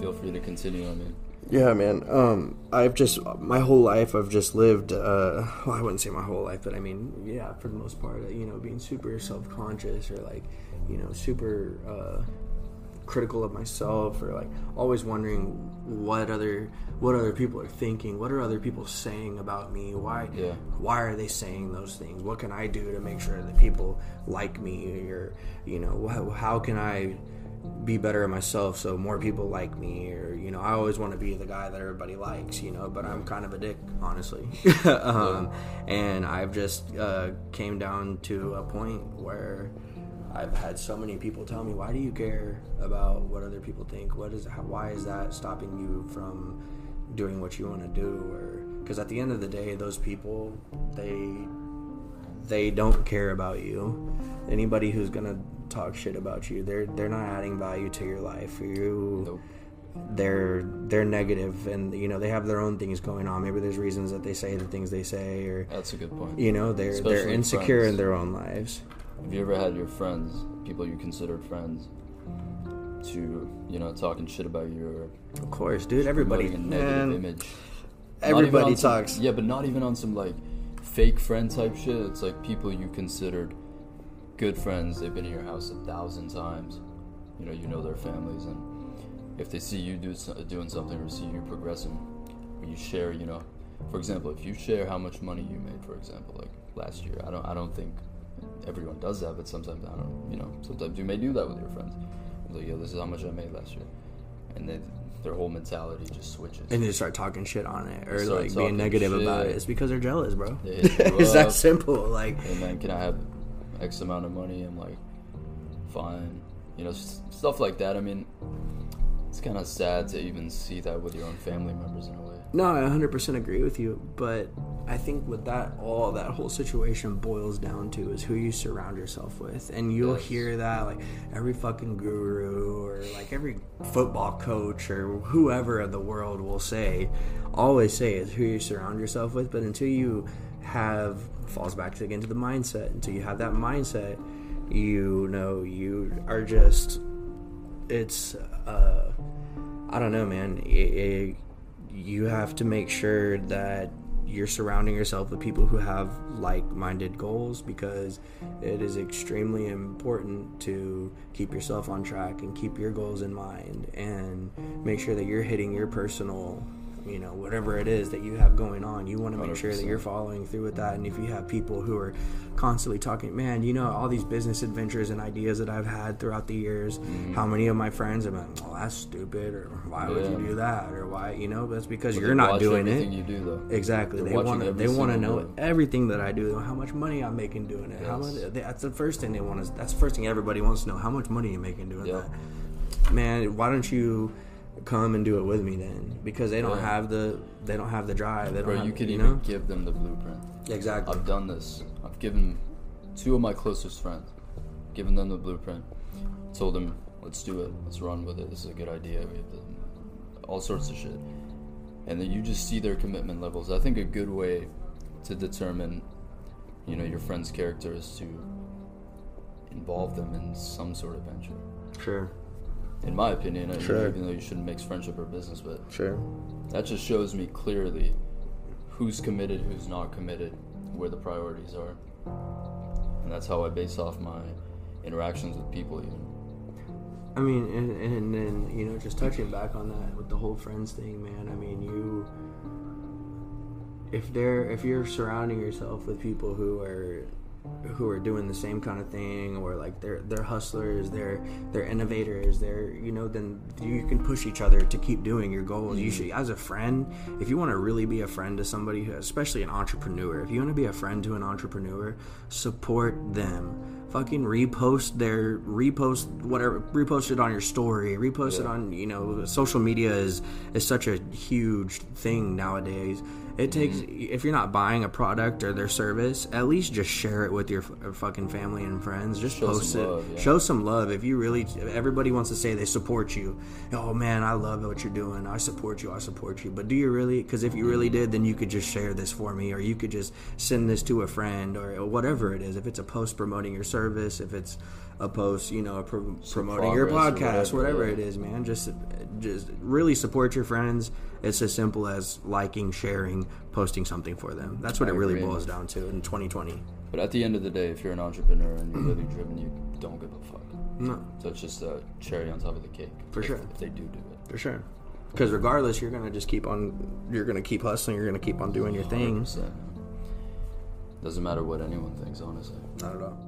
feel free to continue. I mean, Yeah, man. Um, I've just my whole life I've just lived. Uh, well, I wouldn't say my whole life, but I mean, yeah, for the most part, you know, being super self conscious or like, you know, super uh, critical of myself or like always wondering what other what other people are thinking, what are other people saying about me, why Yeah. why are they saying those things? What can I do to make sure that people like me or you know, how, how can I be better at myself so more people like me or you know i always want to be the guy that everybody likes you know but i'm kind of a dick honestly. Um, and i've just uh, came down to a point where i've had so many people tell me why do you care about what other people think? What is how, why is that stopping you from doing what you want to do? Or because at the end of the day those people they they don't care about you. Anybody who's gonna talk shit about you, they're they're not adding value to your life. You, Nope. they're they're negative, and you know they have their own things going on. Maybe there's reasons that they say the things they say, or that's a good point. you know they're they're insecure friends. in their own lives. Have you ever had your friends, people you considered friends, to you know talking shit about you or Of course, dude. Everybody, a negative man, image? Everybody on some- talks. yeah, but not even on some like fake friend type shit. It's like people you considered good friends. They've been in your house a thousand times. You know, you know their families, and if they see you do doing something or see you progressing, you share, you know, for example, if you share how much money you made, for example, like last year, I don't, I don't think everyone does that, but sometimes I don't, you know, sometimes you may do that with your friends. Like, yo, this is how much I made last year, and then their whole mentality just switches. And they start talking shit on it, or like being negative about it. It's because they're jealous, bro. They it's that simple. Like, hey man, can I have X amount of money? I'm like, fine. You know, stuff like that. I mean, it's kind of sad to even see that with your own family members in a way. No, I 100% agree with you, but I think what that all that whole situation boils down to is who you surround yourself with. And you'll Yes. hear that like every fucking guru or like every football coach or whoever in the world will say always say is who you surround yourself with, but until you have falls back to again to the mindset, until you have that mindset, you know you are just it's uh I don't know, man. It, it, you have to make sure that you're surrounding yourself with people who have like-minded goals because it is extremely important to keep yourself on track and keep your goals in mind and make sure that you're hitting your personal you know whatever it is that you have going on you want to make sure that you're following through with that and if you have people who are constantly talking man you know all these business adventures and ideas that i've had throughout the years how many of my friends have been oh that's stupid or why would you Mm-hmm. Do that? or why you know that's because But you're not doing it. you do though. exactly. They're they want to they want to know everything that i do how much money i'm making doing it. How much Yes. that's the first thing they want to that's the first thing everybody wants to know. How much money you're making doing Yeah. that? Man why don't you come and do it with me then because they don't Yeah. have the they don't have the drive they don't Bro, have, you could you even give them the blueprint. exactly I've done this. I've given two of my closest friends, given them the blueprint, told them, let's do it, let's run with it. This is a good idea. We have to, all sorts of shit, and then you just see their commitment levels. I think a good way to determine, you know, your friend's character is to involve them in some sort of venture. sure In my opinion, uh, Sure. even though you shouldn't mix friendship or business, but sure that just shows me clearly who's committed, who's not committed, where the priorities are. And that's how I base off my interactions with people even. I mean, and, and then you know, just touching back on that with the whole friends thing, man. I mean, you, if they're if you're surrounding yourself with people who are who are doing the same kind of thing, or like they're they're hustlers, they're they're innovators, they're you know, then you can push each other to keep doing your goals. You mm-hmm. should, as a friend, if you want to really be a friend to somebody, who, especially an entrepreneur, if you want to be a friend to an entrepreneur, support them. Fucking repost their repost whatever repost it on your story repost it on you know social media is is such a huge thing nowadays it mm-hmm. takes if you're not buying a product or their service at least just share it with your f- uh, fucking family and friends. Just Show post it. love, yeah. show some love. If you really everybody wants to say they support you oh man i love what you're doing. I support you. I support you. But do you really because if you really mm-hmm. did then you could just share this for me or you could just send this to a friend or whatever it is. If it's a post promoting your service if it's a post, you know, pro- promoting your podcast, whatever, whatever, it is, man. Just just really support your friends. It's as simple as liking, sharing, posting something for them. That's what I it really agree, boils down to in 2020. But at the end of the day, if you're an entrepreneur and you're really driven, you don't give a fuck. No, So it's just a cherry on top of the cake. For if, sure. If they do do it. for sure. Because regardless, you're gonna just keep on. You're gonna keep hustling. You're gonna keep on doing your thing. 100%. Doesn't matter what anyone thinks, honestly. Not at all.